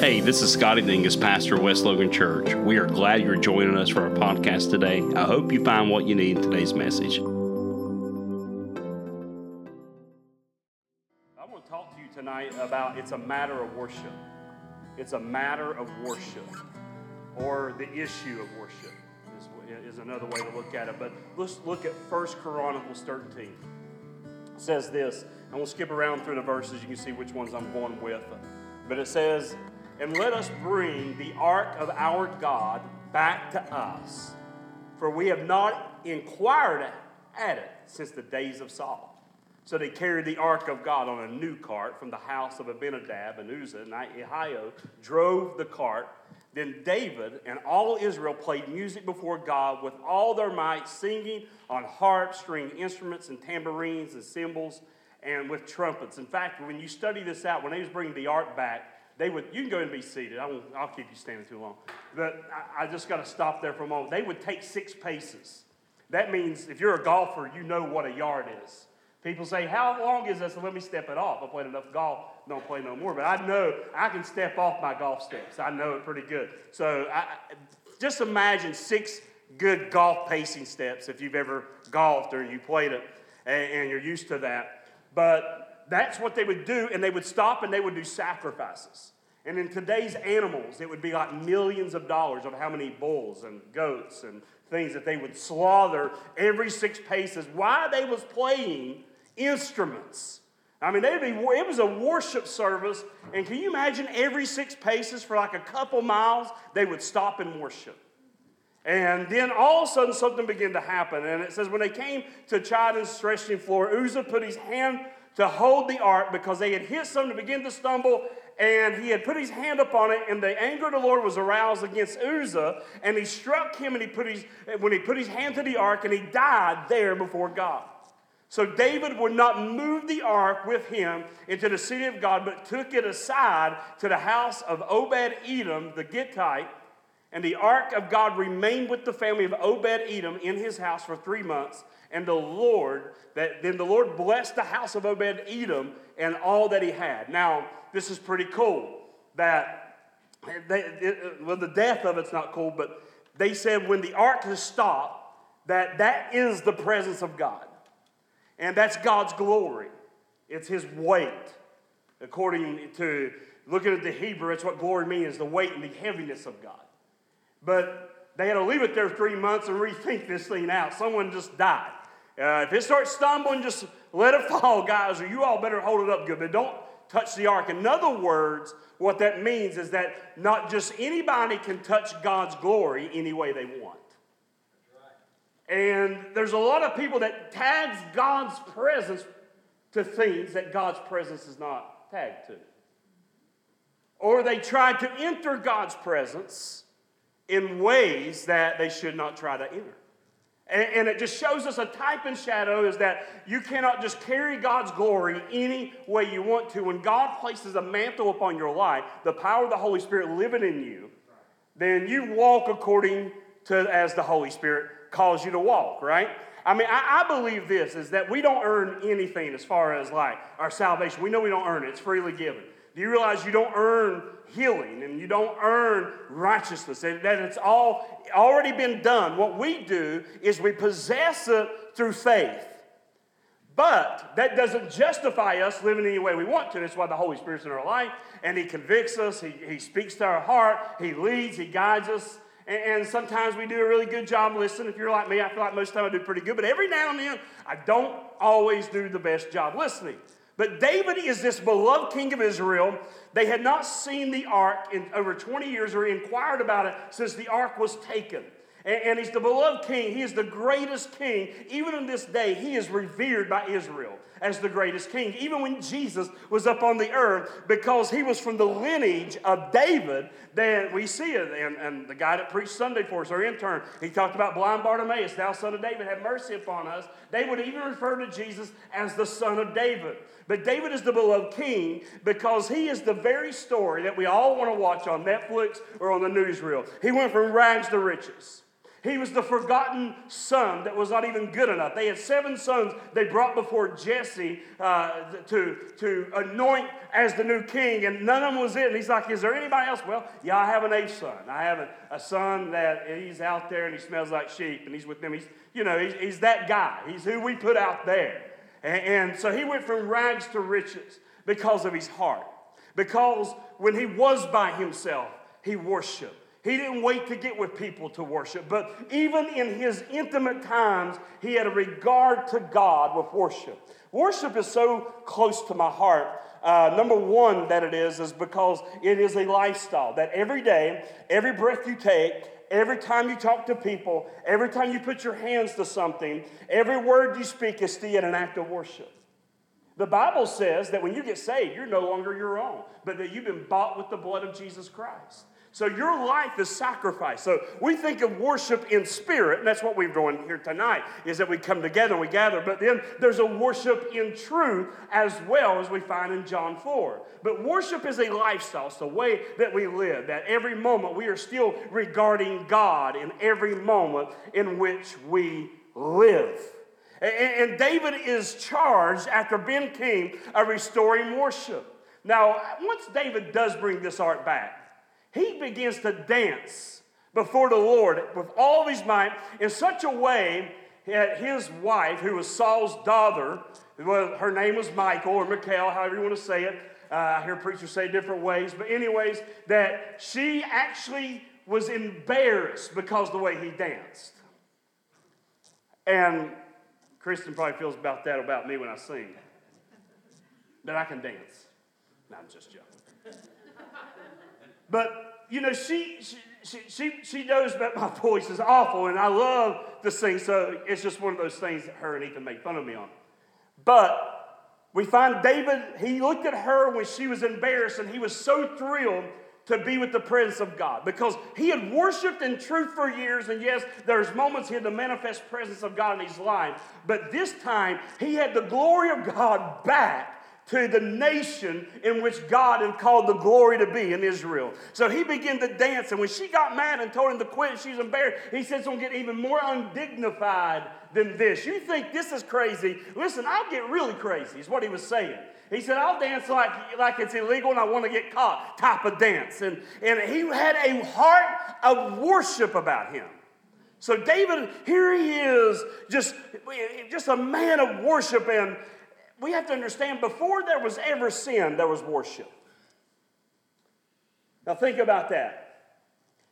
Hey, this is Scotty Dingus, pastor of West Logan Church. We are glad you're joining us for our podcast today. I hope you find what you need in today's message. I want to talk to you tonight about it's a matter of worship. It's a matter of worship, or the issue of worship is, is another way to look at it. But let's look at 1 Chronicles 13. It says this. Going to skip around through the verses. You can see which ones I'm going with. But it says, and let us bring the ark of our God back to us. For we have not inquired at it since the days of Saul. So they carried the ark of God on a new cart from the house of Abinadab and Uzzah, and Ahio drove the cart. Then David and all Israel played music before God with all their might, singing on harps, string instruments, and tambourines and cymbals, and with trumpets. In fact, when you study this out, when they was bringing the ark back, they would, you can go and be seated. I won't, I'll keep you standing too long. But I, I just got to stop there for a moment. They would take six paces. That means if you're a golfer, you know what a yard is. People say, How long is this? Let me step it off. I played enough golf, don't play no more. But I know I can step off my golf steps. I know it pretty good. So I, just imagine six good golf pacing steps if you've ever golfed or you played it and, and you're used to that. But that's what they would do, and they would stop and they would do sacrifices. And in today's animals, it would be like millions of dollars of how many bulls and goats and things that they would slaughter every six paces while they was playing instruments. I mean, they'd be, it was a worship service, and can you imagine every six paces for like a couple miles, they would stop and worship. And then all of a sudden, something began to happen. And it says, when they came to Chidon's threshing floor, Uzzah put his hand to hold the ark because they had hit something to begin to stumble, and he had put his hand upon it, and the anger of the Lord was aroused against Uzzah, and he struck him, and he put his when he put his hand to the ark, and he died there before God. So David would not move the ark with him into the city of God, but took it aside to the house of Obed Edom the Gittite. And the ark of God remained with the family of Obed Edom in his house for three months. And the Lord, that, then the Lord blessed the house of Obed Edom and all that he had. Now, this is pretty cool that, they, it, well, the death of it's not cool, but they said when the ark has stopped, that that is the presence of God. And that's God's glory. It's his weight. According to looking at the Hebrew, it's what glory means, the weight and the heaviness of God. But they had to leave it there three months and rethink this thing out. Someone just died. Uh, if it starts stumbling, just let it fall, guys, or you all better hold it up good. But don't touch the ark. In other words, what that means is that not just anybody can touch God's glory any way they want. And there's a lot of people that tags God's presence to things that God's presence is not tagged to. Or they try to enter God's presence in ways that they should not try to enter. And, and, it just shows us a type and shadow is that you cannot just carry God's glory any way you want to. When God places a mantle upon your life, the power of the Holy Spirit living in you, then you walk according to as the Holy Spirit calls you to walk, right? I mean, I, I believe this is that we don't earn anything as far as like our salvation. We know we don't earn it, it's freely given. Do you realize you don't earn healing and you don't earn righteousness, that it's all already been done. What we do is we possess it through faith. But that doesn't justify us living any way we want to. That's why the Holy Spirit's in our life and He convicts us, He, he speaks to our heart, He leads, He guides us. And, and sometimes we do a really good job listening. If you're like me, I feel like most of the time I do pretty good. But every now and then, I don't always do the best job listening. But David is this beloved king of Israel. They had not seen the ark in over 20 years or inquired about it since the ark was taken. And, and he's the beloved king. He is the greatest king. Even in this day, he is revered by Israel as the greatest king. Even when Jesus was up on the earth, because he was from the lineage of David, then we see it. And, and the guy that preached Sunday for us, our intern, he talked about blind Bartimaeus, thou son of David, have mercy upon us. They would even refer to Jesus as the son of David. But David is the beloved king because he is the very story that we all want to watch on Netflix or on the newsreel. He went from rags to riches. He was the forgotten son that was not even good enough. They had seven sons they brought before Jesse uh, to, to anoint as the new king, and none of them was it. And he's like, Is there anybody else? Well, yeah, I have an eighth son. I have a, a son that he's out there and he smells like sheep, and he's with them. He's, you know, he's, he's that guy. He's who we put out there. And, and so he went from rags to riches because of his heart. Because when he was by himself, he worshiped. He didn't wait to get with people to worship, but even in his intimate times, he had a regard to God with worship. Worship is so close to my heart. Uh, number one, that it is, is because it is a lifestyle that every day, every breath you take, every time you talk to people, every time you put your hands to something, every word you speak is still an act of worship. The Bible says that when you get saved, you're no longer your own, but that you've been bought with the blood of Jesus Christ. So your life is sacrifice. So we think of worship in spirit, and that's what we're doing here tonight, is that we come together and we gather. But then there's a worship in truth as well as we find in John 4. But worship is a lifestyle. It's the way that we live, that every moment we are still regarding God in every moment in which we live. And David is charged after being king of restoring worship. Now, once David does bring this ark back, he begins to dance before the Lord with all his might in such a way that his wife, who was Saul's daughter, her name was Michael or Michal, however you want to say it. Uh, I hear preachers say different ways, but anyways, that she actually was embarrassed because the way he danced. And Kristen probably feels about that about me when I sing. That I can dance. No, I'm just joking. But, you know, she, she, she, she knows that my voice is awful and I love to sing, so it's just one of those things that her and Ethan make fun of me on. But we find David, he looked at her when she was embarrassed and he was so thrilled to be with the presence of God because he had worshiped in truth for years. And yes, there's moments he had the manifest presence of God in his life. But this time, he had the glory of God back to the nation in which God had called the glory to be in Israel. So he began to dance, and when she got mad and told him to quit, she was embarrassed. He said, It's going to get even more undignified than this. You think this is crazy? Listen, I'll get really crazy, is what he was saying. He said, I'll dance like, like it's illegal and I want to get caught, type of dance. And, and he had a heart of worship about him. So David, here he is, just, just a man of worship, and, we have to understand before there was ever sin, there was worship. Now, think about that.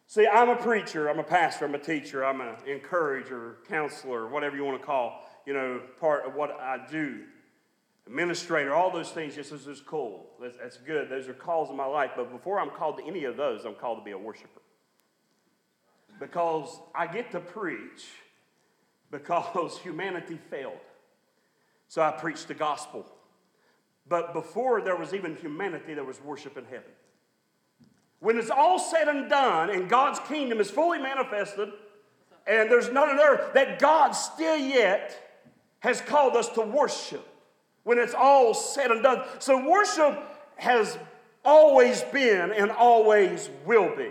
See, I'm a preacher, I'm a pastor, I'm a teacher, I'm an encourager, counselor, whatever you want to call, you know, part of what I do. Administrator, all those things, just as is cool. That's, that's good. Those are calls in my life. But before I'm called to any of those, I'm called to be a worshiper. Because I get to preach because humanity failed. So I preached the gospel. But before there was even humanity, there was worship in heaven. When it's all said and done and God's kingdom is fully manifested, and there's none on earth, that God still yet has called us to worship when it's all said and done. So worship has always been and always will be.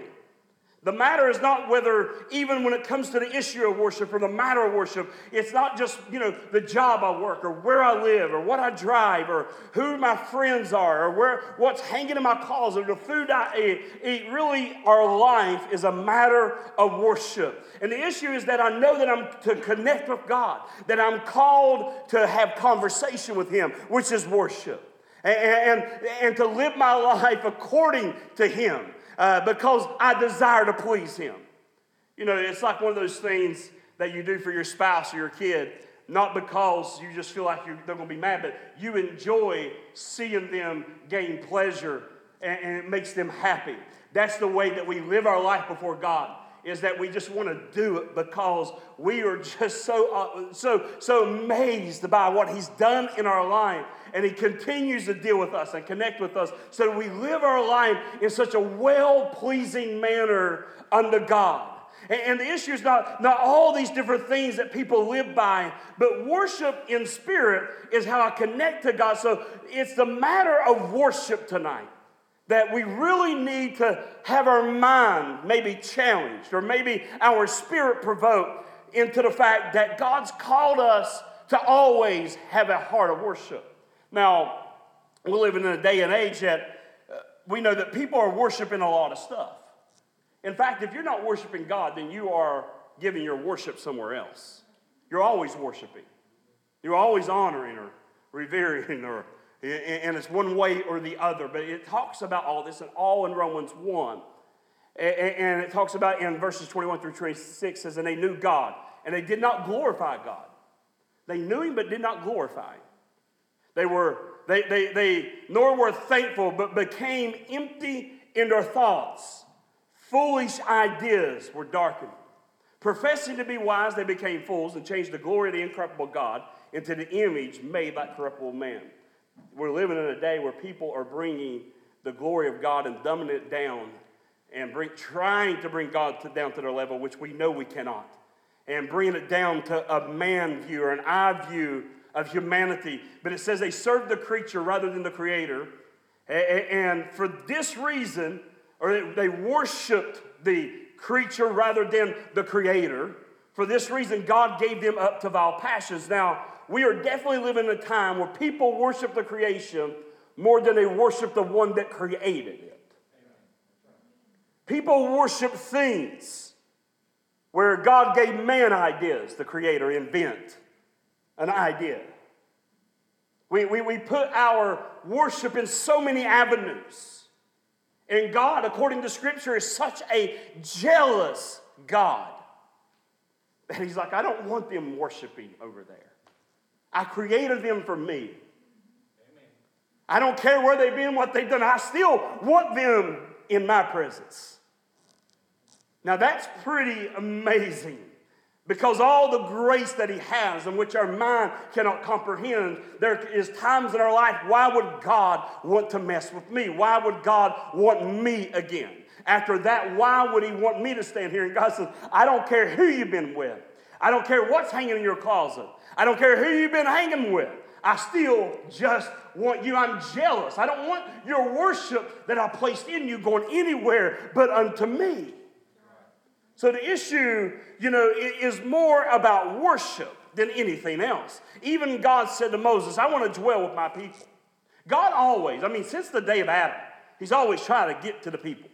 The matter is not whether, even when it comes to the issue of worship or the matter of worship, it's not just, you know, the job I work or where I live or what I drive or who my friends are or where, what's hanging in my closet or the food I eat. Really, our life is a matter of worship. And the issue is that I know that I'm to connect with God, that I'm called to have conversation with Him, which is worship. And, and, and to live my life according to Him uh, because I desire to please Him. You know, it's like one of those things that you do for your spouse or your kid, not because you just feel like they're going to be mad, but you enjoy seeing them gain pleasure and, and it makes them happy. That's the way that we live our life before God is that we just want to do it because we are just so uh, so so amazed by what he's done in our life and he continues to deal with us and connect with us so that we live our life in such a well-pleasing manner unto God. And, and the issue is not, not all these different things that people live by, but worship in spirit is how I connect to God. So it's the matter of worship tonight. That we really need to have our mind maybe challenged or maybe our spirit provoked into the fact that God's called us to always have a heart of worship. Now, we're living in a day and age that uh, we know that people are worshiping a lot of stuff. In fact, if you're not worshiping God, then you are giving your worship somewhere else. You're always worshiping, you're always honoring or revering or and it's one way or the other. But it talks about all this and all in Romans 1. And it talks about in verses 21 through 26 says, And they knew God, and they did not glorify God. They knew him, but did not glorify him. They were, they, they, they nor were thankful, but became empty in their thoughts. Foolish ideas were darkened. Professing to be wise, they became fools and changed the glory of the incorruptible God into the image made by corruptible man. We're living in a day where people are bringing the glory of God and dumbing it down and bring, trying to bring God to, down to their level, which we know we cannot, and bringing it down to a man view or an I view of humanity. But it says they serve the creature rather than the creator. And for this reason, or they worshiped the creature rather than the creator. For this reason, God gave them up to vile passions. Now, we are definitely living in a time where people worship the creation more than they worship the one that created it. People worship things where God gave man ideas, the creator, invent an idea. We, we, we put our worship in so many avenues. And God, according to Scripture, is such a jealous God that He's like, I don't want them worshiping over there. I created them for me. I don't care where they've been, what they've done. I still want them in my presence. Now that's pretty amazing because all the grace that He has, in which our mind cannot comprehend, there is times in our life, why would God want to mess with me? Why would God want me again? After that, why would He want me to stand here? And God says, I don't care who you've been with. I don't care what's hanging in your closet. I don't care who you've been hanging with. I still just want you. I'm jealous. I don't want your worship that I placed in you going anywhere but unto me. So the issue, you know, is more about worship than anything else. Even God said to Moses, I want to dwell with my people. God always, I mean, since the day of Adam, He's always trying to get to the people.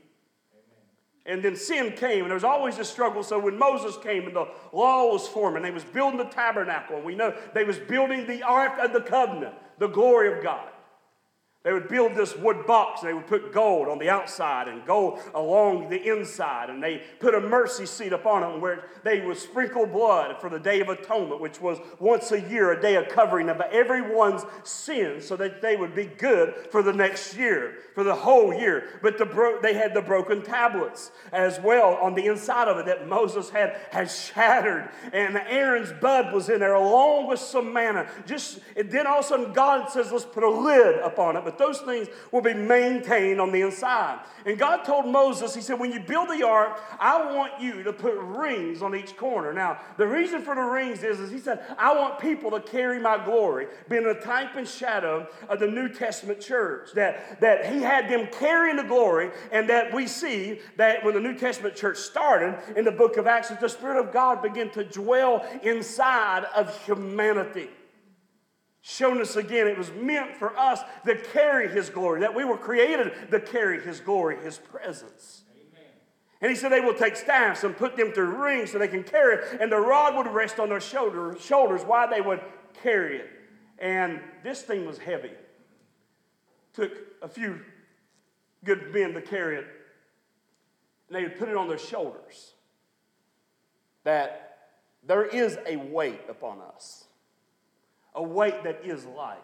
And then sin came, and there was always a struggle. So when Moses came and the law was forming, they was building the tabernacle, and we know they was building the ark of the covenant, the glory of God. They would build this wood box and they would put gold on the outside and gold along the inside. And they put a mercy seat upon it where they would sprinkle blood for the Day of Atonement, which was once a year, a day of covering of everyone's sins so that they would be good for the next year, for the whole year. But the bro- they had the broken tablets as well on the inside of it that Moses had, had shattered. And Aaron's bud was in there along with some manna. Just, and then all of a sudden God says, let's put a lid upon it but those things will be maintained on the inside. And God told Moses, He said, when you build the ark, I want you to put rings on each corner. Now, the reason for the rings is, is He said, I want people to carry my glory, being a type and shadow of the New Testament church. That, that He had them carrying the glory, and that we see that when the New Testament church started in the book of Acts, the Spirit of God began to dwell inside of humanity shown us again it was meant for us to carry his glory that we were created to carry his glory his presence. Amen. and he said they will take staffs and put them through rings so they can carry it and the rod would rest on their shoulder, shoulders while they would carry it. And this thing was heavy. Took a few good men to carry it. And they would put it on their shoulders. That there is a weight upon us a weight that is light,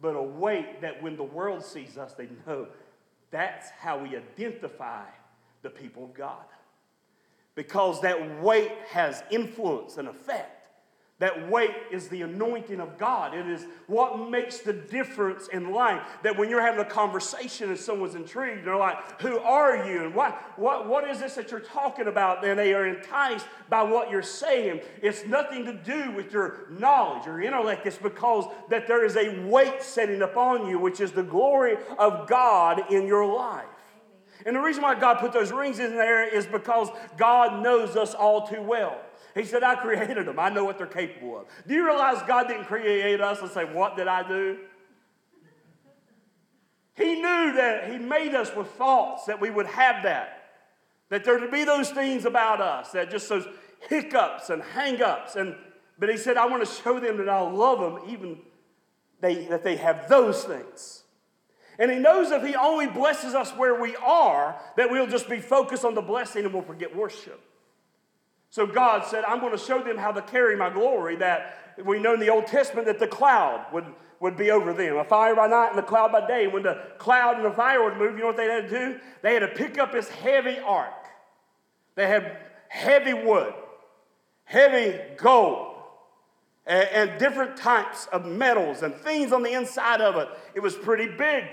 but a weight that when the world sees us, they know that's how we identify the people of God. Because that weight has influence and effect That weight is the anointing of God. It is what makes the difference in life. That when you're having a conversation and someone's intrigued, they're like, Who are you? And what, what, what is this that you're talking about? And they are enticed by what you're saying. It's nothing to do with your knowledge or intellect. It's because that there is a weight setting upon you, which is the glory of God in your life. And the reason why God put those rings in there is because God knows us all too well. He said, I created them. I know what they're capable of. Do you realize God didn't create us and say, What did I do? He knew that He made us with thoughts that we would have that. That there would be those things about us, that just those hiccups and hang ups. And, but He said, I want to show them that I love them, even they, that they have those things. And He knows if He only blesses us where we are, that we'll just be focused on the blessing and we'll forget worship. So God said, I'm going to show them how to carry my glory. That we know in the Old Testament that the cloud would, would be over them. A fire by night and a cloud by day. When the cloud and the fire would move, you know what they had to do? They had to pick up this heavy ark. They had heavy wood, heavy gold, and, and different types of metals and things on the inside of it. It was pretty big.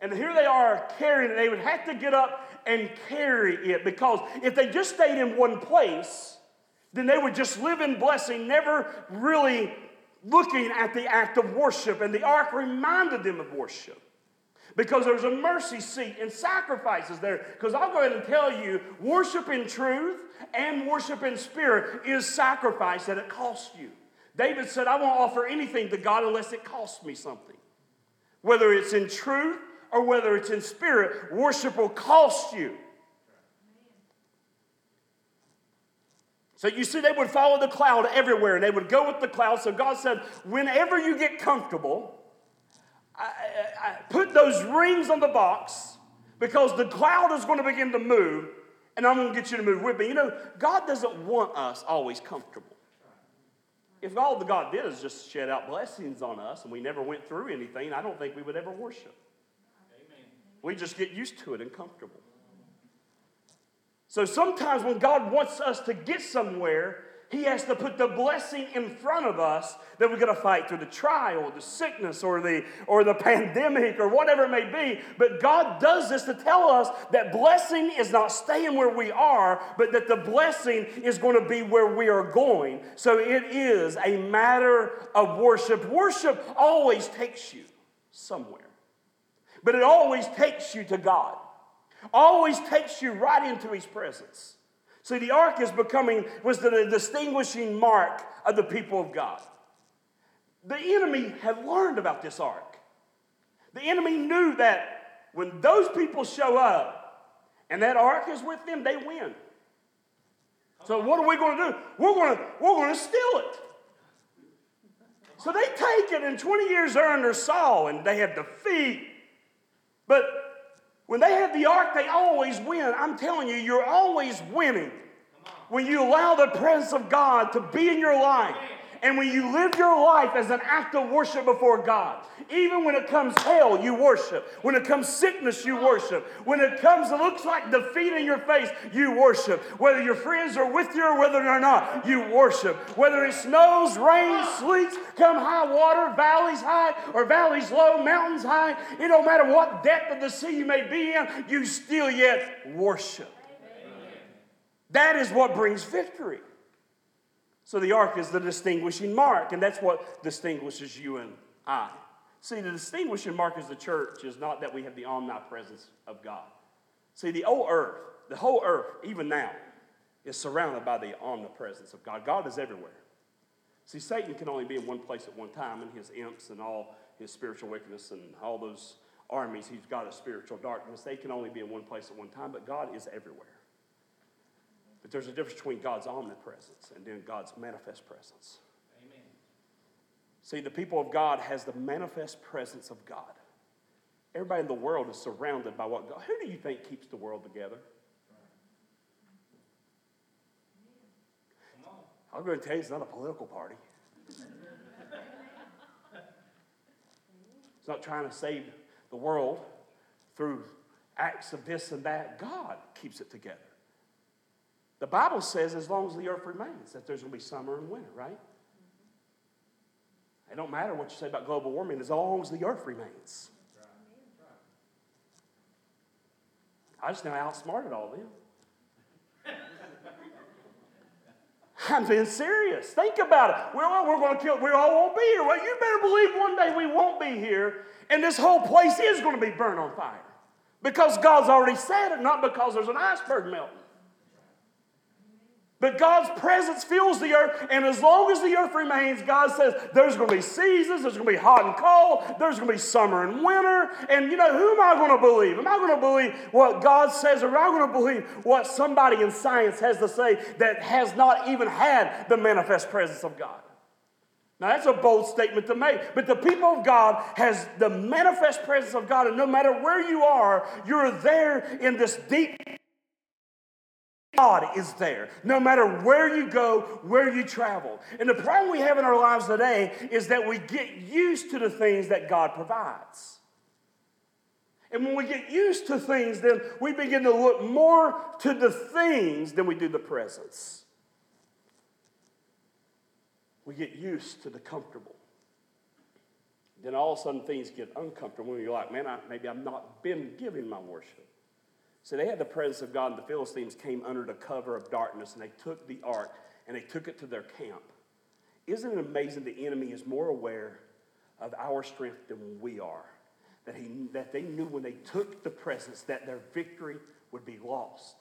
And here they are carrying it. They would have to get up and carry it because if they just stayed in one place, then they would just live in blessing, never really looking at the act of worship. And the ark reminded them of worship because there's a mercy seat and sacrifices there. Because I'll go ahead and tell you, worship in truth and worship in spirit is sacrifice that it costs you. David said, I won't offer anything to God unless it costs me something. Whether it's in truth or whether it's in spirit, worship will cost you. So you see, they would follow the cloud everywhere and they would go with the cloud. So God said, whenever you get comfortable, I, I, I put those rings on the box because the cloud is going to begin to move and I'm going to get you to move with me. You know, God doesn't want us always comfortable. If all the God did is just shed out blessings on us and we never went through anything, I don't think we would ever worship. We just get used to it and comfortable. So sometimes when God wants us to get somewhere, He has to put the blessing in front of us that we're going to fight through the trial, the sickness, or the, or the pandemic, or whatever it may be. But God does this to tell us that blessing is not staying where we are, but that the blessing is going to be where we are going. So it is a matter of worship. Worship always takes you somewhere but it always takes you to God, always takes you right into His presence. See, the ark is becoming, was the distinguishing mark of the people of God. The enemy had learned about this ark. The enemy knew that when those people show up and that ark is with them, they win. So what are we going to do? We're going to, we're going to steal it. So they take it, and 20 years under Saul, and they have defeat but when they have the ark, they always win. I'm telling you, you're always winning when you allow the presence of God to be in your life. And when you live your life as an act of worship before God, even when it comes hell, you worship. When it comes sickness, you worship. When it comes, it looks like defeat in your face, you worship. Whether your friends are with you or whether they're not, you worship. Whether it snows, rains, sleets, come high water, valleys high or valleys low, mountains high, it don't matter what depth of the sea you may be in, you still yet worship. That is what brings victory. So the ark is the distinguishing mark, and that's what distinguishes you and I. See, the distinguishing mark as the church is not that we have the omnipresence of God. See, the whole earth, the whole earth, even now, is surrounded by the omnipresence of God. God is everywhere. See, Satan can only be in one place at one time, and his imps and all his spiritual wickedness and all those armies, he's got a spiritual darkness. They can only be in one place at one time, but God is everywhere. But there's a difference between God's omnipresence and then God's manifest presence. Amen. See, the people of God has the manifest presence of God. Everybody in the world is surrounded by what God. Who do you think keeps the world together? I'm going to tell you, it's not a political party. it's not trying to save the world through acts of this and that. God keeps it together. The Bible says as long as the earth remains, that there's going to be summer and winter, right? It don't matter what you say about global warming as long as the earth remains. I just now outsmarted all of them. I'm being serious. Think about it. Well, we're going to kill, we all won't be here. Well, you better believe one day we won't be here, and this whole place is going to be burned on fire. Because God's already said it, not because there's an iceberg melting. But God's presence fills the earth, and as long as the earth remains, God says there's going to be seasons, there's going to be hot and cold, there's going to be summer and winter. And you know, who am I going to believe? Am I going to believe what God says, or am I going to believe what somebody in science has to say that has not even had the manifest presence of God? Now, that's a bold statement to make, but the people of God has the manifest presence of God, and no matter where you are, you're there in this deep God is there, no matter where you go, where you travel. And the problem we have in our lives today is that we get used to the things that God provides. And when we get used to things, then we begin to look more to the things than we do the presence. We get used to the comfortable. Then all of a sudden things get uncomfortable when you're like, man, I, maybe I've not been giving my worship. So they had the presence of God, and the Philistines came under the cover of darkness, and they took the ark and they took it to their camp. Isn't it amazing the enemy is more aware of our strength than we are? That, he, that they knew when they took the presence that their victory would be lost.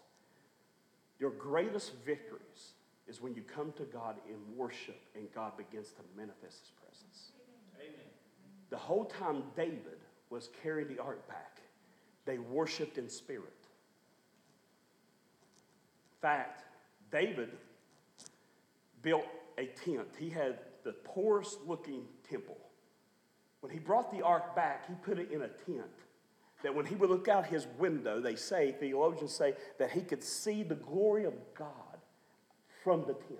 Your greatest victories is when you come to God in worship and God begins to manifest his presence. Amen. The whole time David was carrying the ark back, they worshiped in spirit fact, David built a tent. He had the poorest looking temple. When he brought the ark back, he put it in a tent. That when he would look out his window, they say, theologians say, that he could see the glory of God from the tent.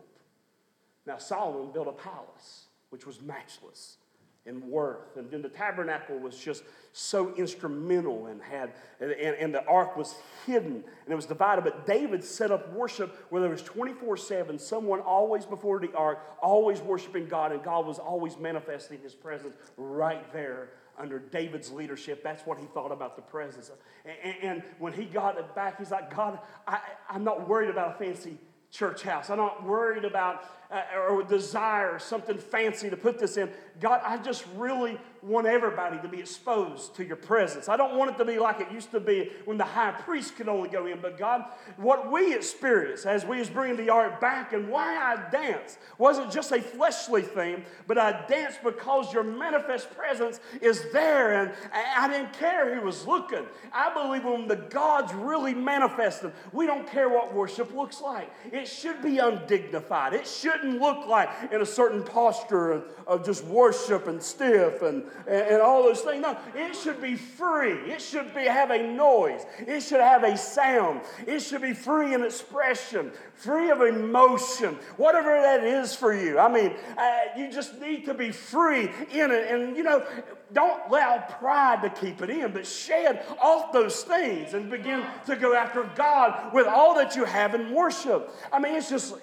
Now, Solomon built a palace, which was matchless and worth. And then the tabernacle was just so instrumental and had, and, and the ark was hidden and it was divided. But David set up worship where there was 24 7, someone always before the ark, always worshiping God, and God was always manifesting his presence right there under David's leadership. That's what he thought about the presence. And, and when he got it back, he's like, God, I, I'm not worried about a fancy church house. I'm not worried about Uh, or desire something fancy to put this in. God, I just really want everybody to be exposed to your presence. I don't want it to be like it used to be when the high priest could only go in. But God, what we experience as we was bringing the ark back and why I danced wasn't just a fleshly thing, but I danced because your manifest presence is there. And I didn't care who was looking. I believe when the God's really manifested, we don't care what worship looks like. It should be undignified. It shouldn't look like in a certain posture of, just worship and stiff and and, and all those things. No, it should be free. It should be have a noise. It should have a sound. It should be free in expression, free of emotion, whatever that is for you. I mean, uh, you just need to be free in it. And, you know, don't allow pride to keep it in, but shed off those things and begin to go after God with all that you have in worship. I mean, it's just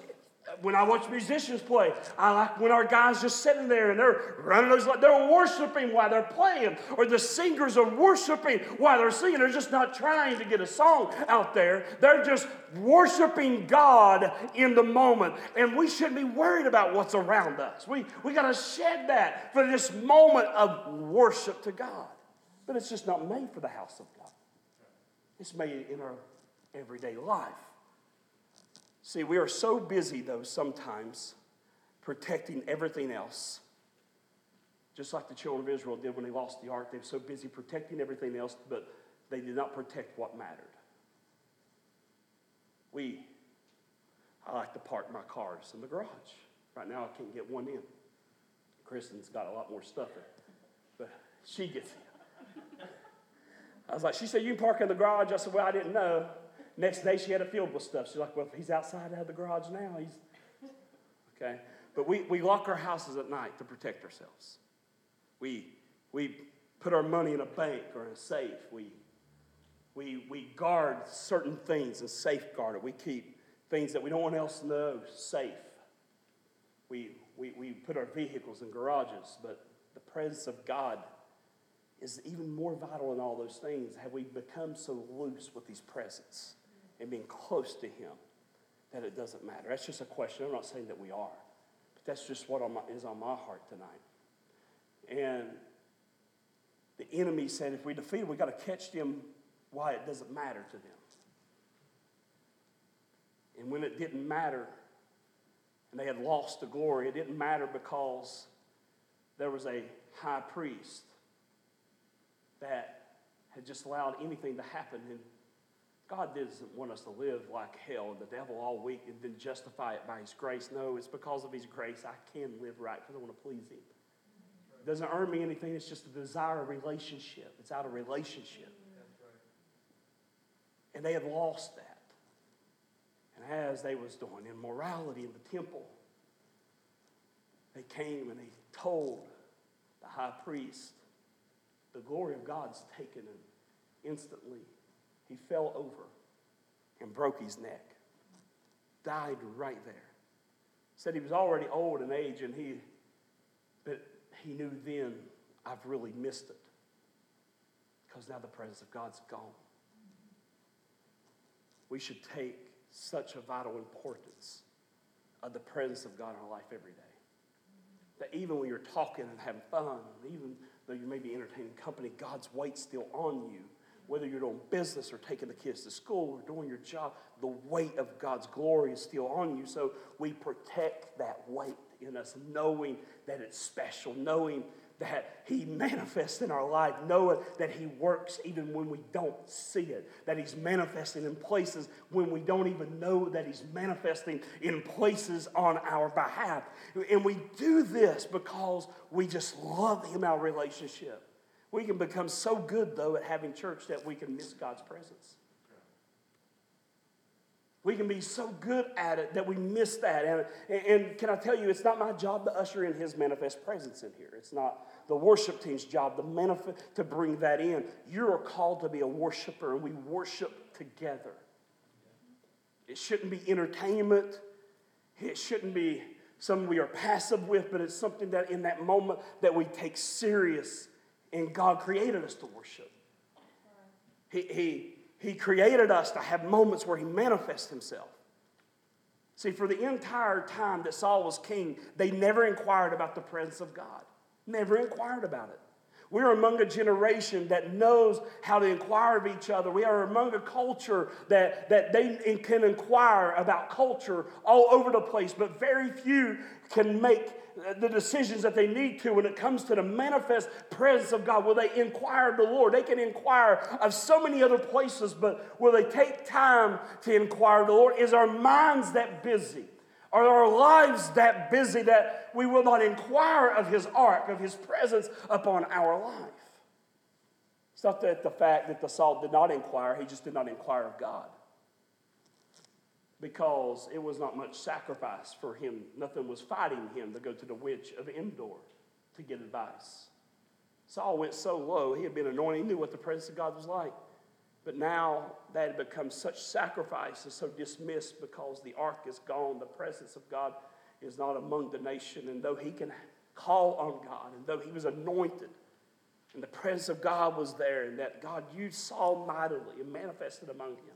when I watch musicians play, I like when our guys just sitting there and they're running those, they're worshiping while they're playing, or the singers are worshiping while they're singing. They're just not trying to get a song out there. They're just worshiping God in the moment. And we shouldn't be worried about what's around us. We, we got to shed that for this moment of worship to God. But it's just not made for the house of God, it's made in our everyday life. See, we are so busy, though, sometimes protecting everything else. Just like the children of Israel did when they lost the ark. They were so busy protecting everything else, but they did not protect what mattered. We, I like to park my cars in the garage. Right now, I can't get one in. Kristen's got a lot more stuff in, but she gets it. I was like, she said, You can park in the garage. I said, Well, I didn't know. Next day, she had a field with stuff. She's like, well, he's outside out of the garage now. He's okay. But we, we lock our houses at night to protect ourselves. We, we put our money in a bank or in a safe. We, we, we guard certain things and safeguard it. We keep things that we don't want else to know safe. We, we, we put our vehicles in garages, but the presence of God is even more vital in all those things. Have we become so loose with these presence and being close to Him that it doesn't matter? That's just a question. I'm not saying that we are, but that's just what on my, is on my heart tonight. And the enemy said, if we defeat him, we got to catch them why it doesn't matter to them. And when it didn't matter, and they had lost the glory, it didn't matter because there was a high priest that had just allowed anything to happen. God doesn't want us to live like hell and the devil all week and then justify it by His grace. No, it's because of His grace I can live right because I want to please Him. It doesn't earn me anything, it's just a desire of relationship. It's out of relationship. And they had lost that. And as they was doing immorality in the temple, they came and they told the high priest, the glory of God's taken and instantly he fell over and broke his neck. Died right there. Said he was already old in age and he but he knew then I've really missed it. Because now the presence of God's gone. We should take such a vital importance of the presence of God in our life every day. That even when you're talking and having fun, even though you may be entertaining company, God's weight's still on you. Whether you're doing business or taking the kids to school or doing your job, the weight of God's glory is still on you. So we protect that weight in us, knowing that it's special, knowing that He manifests in our life, knowing that He works even when we don't see it, that He's manifesting in places when we don't even know that He's manifesting in places on our behalf. And we do this because we just love Him, our relationship. We can become so good, though, at having church that we can miss God's presence. We can be so good at it that we miss that. And, and can I tell you, it's not my job to usher in his manifest presence in here. It's not the worship team's job to, manifest, to bring that in. You are called to be a worshiper, and we worship together. It shouldn't be entertainment. It shouldn't be something we are passive with, but it's something that in that moment that we take serious. And God created us to worship. He, he, he created us to have moments where He manifests Himself. See, for the entire time that Saul was king, they never inquired about the presence of God, never inquired about it. We are among a generation that knows how to inquire of each other. We are among a culture that, that they can inquire about culture all over the place, but very few can make the decisions that they need to when it comes to the manifest presence of God. Will they inquire of the Lord? They can inquire of so many other places, but will they take time to inquire of the Lord? Is our minds that busy? Are our lives that busy that we will not inquire of His ark, of His presence upon our life? It's not that the fact that the Saul did not inquire, he just did not inquire of God because it was not much sacrifice for him. Nothing was fighting him to go to the witch of Endor to get advice. Saul went so low, he had been anointed, he knew what the presence of God was like. But now that had become such sacrifice and so dismissed because the ark is gone, the presence of God is not among the nation. And though he can call on God, and though he was anointed, and the presence of God was there, and that God used Saul mightily and manifested among him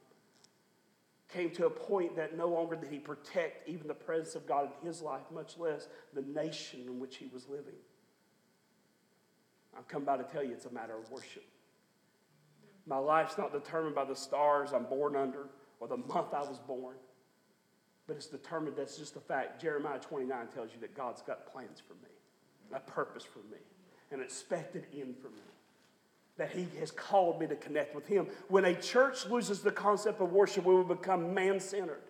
came to a point that no longer did he protect even the presence of God in his life, much less the nation in which he was living. I've come by to tell you it's a matter of worship. My life's not determined by the stars I'm born under or the month I was born, but it's determined that's just a fact. Jeremiah 29 tells you that God's got plans for me, a purpose for me, an expected end for me that He has called me to connect with Him. When a church loses the concept of worship, we will become man centered.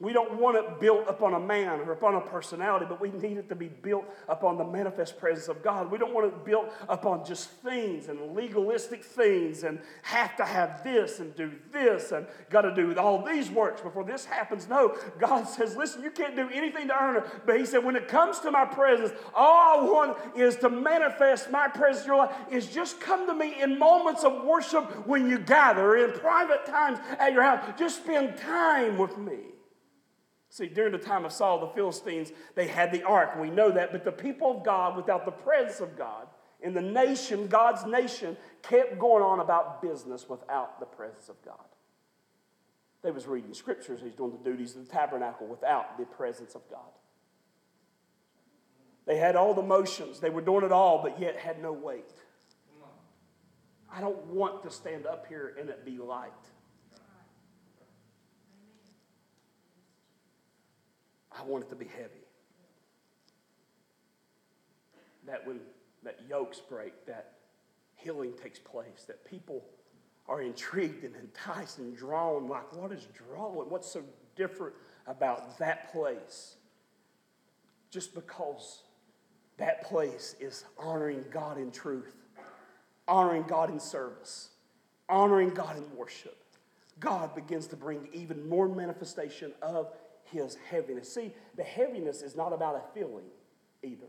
We don't want it built upon a man or upon a personality, but we need it to be built upon the manifest presence of God. We don't want it built upon just things and legalistic things and have to have this and do this and got to do all these works before this happens. No, God says, listen, you can't do anything to earn it. But He said, when it comes to my presence, all I want is to manifest my presence in your life, is just come to me in moments of worship when you gather, in private times at your house. Just spend time with me. See, during the time of Saul, the Philistines, they had the ark. We know that. But the people of God, without the presence of God, in the nation, God's nation, kept going on about business without the presence of God. They was reading scriptures. He's doing the duties of the tabernacle without the presence of God. They had all the motions. They were doing it all, but yet had no weight. I don't want to stand up here and it be light. I want it to be heavy. That when that yokes break, that healing takes place, that people are intrigued and enticed and drawn. Like, what is drawing? What's so different about that place? Just because that place is honoring God in truth, honoring God in service, honoring God in worship. God begins to bring even more manifestation of his heaviness. See, the heaviness is not about a feeling either.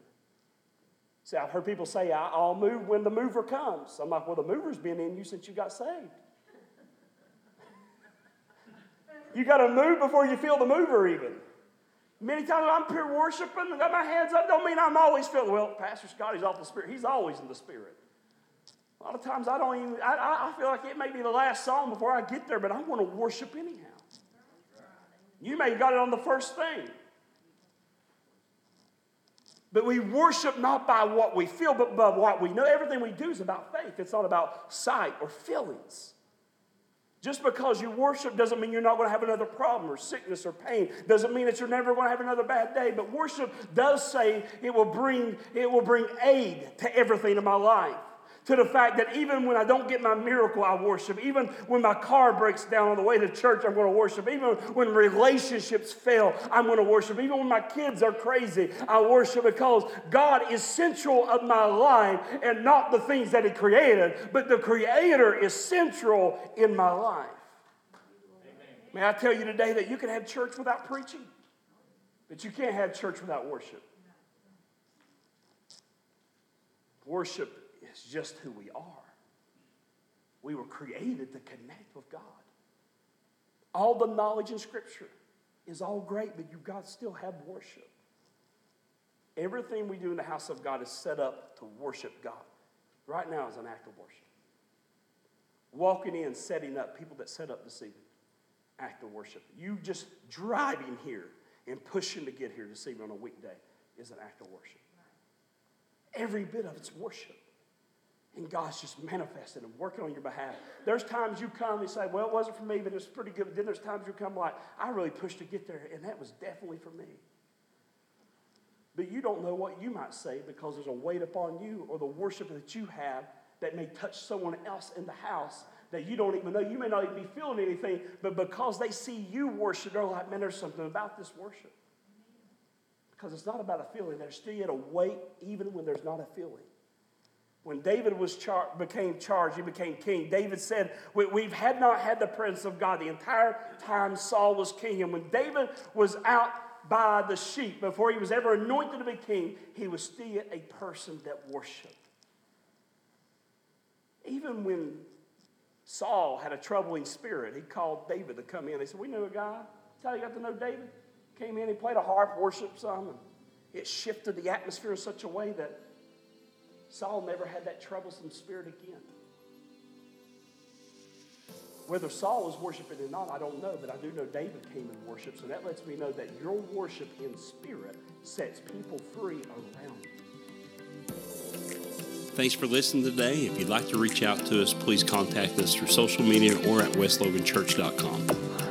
See, I've heard people say, I'll move when the mover comes. I'm like, well, the mover's been in you since you got saved. you got to move before you feel the mover, even. Many times I'm pure worshiping, got my hands up, don't mean I'm always feeling, well, Pastor Scott, he's off the Spirit. He's always in the Spirit. A lot of times I don't even, I, I feel like it may be the last song before I get there, but I want to worship anyhow. You may have got it on the first thing. But we worship not by what we feel, but by what we know. Everything we do is about faith. It's not about sight or feelings. Just because you worship doesn't mean you're not going to have another problem or sickness or pain. Doesn't mean that you're never going to have another bad day. But worship does say it will bring, it will bring aid to everything in my life to the fact that even when I don't get my miracle, I worship. Even when my car breaks down on the way to church, I'm going to worship. Even when relationships fail, I'm going to worship. Even when my kids are crazy, I worship because God is central of my life and not the things that He created, but the Creator is central in my life. May I tell you today that you can have church without preaching, but you can't have church without worship. Worship is just who we are. We were created to connect with God. All the knowledge in Scripture is all great, but you've got to still have worship. Everything we do in the house of God is set up to worship God. Right now is an act of worship. Walking in, setting up, people that set up this evening, act of worship. You just driving here and pushing to get here this evening on a weekday is an act of worship. Every bit of it's worship. And God's just manifesting and working on your behalf. There's times you come and say, Well, it wasn't for me, but it's pretty good. But then there's times you come like, I really pushed to get there, and that was definitely for me. But you don't know what you might say because there's a weight upon you or the worship that you have that may touch someone else in the house that you don't even know. You may not even be feeling anything, but because they see you worship, they're like, man, there's something about this worship. Because it's not about a feeling. There's still yet a weight even when there's not a feeling. When David was char- became charged, he became king. David said, we, we had not had the presence of God the entire time Saul was king. And when David was out by the sheep, before he was ever anointed to be king, he was still a person that worshiped. Even when Saul had a troubling spirit, he called David to come in. He said, We knew a guy. That's how you got to know David. Came in, he played a harp, worshiped some, and it shifted the atmosphere in such a way that Saul never had that troublesome spirit again. Whether Saul was worshiping or not, I don't know, but I do know David came and worshiped. So that lets me know that your worship in spirit sets people free around you. Thanks for listening today. If you'd like to reach out to us, please contact us through social media or at westloganchurch.com.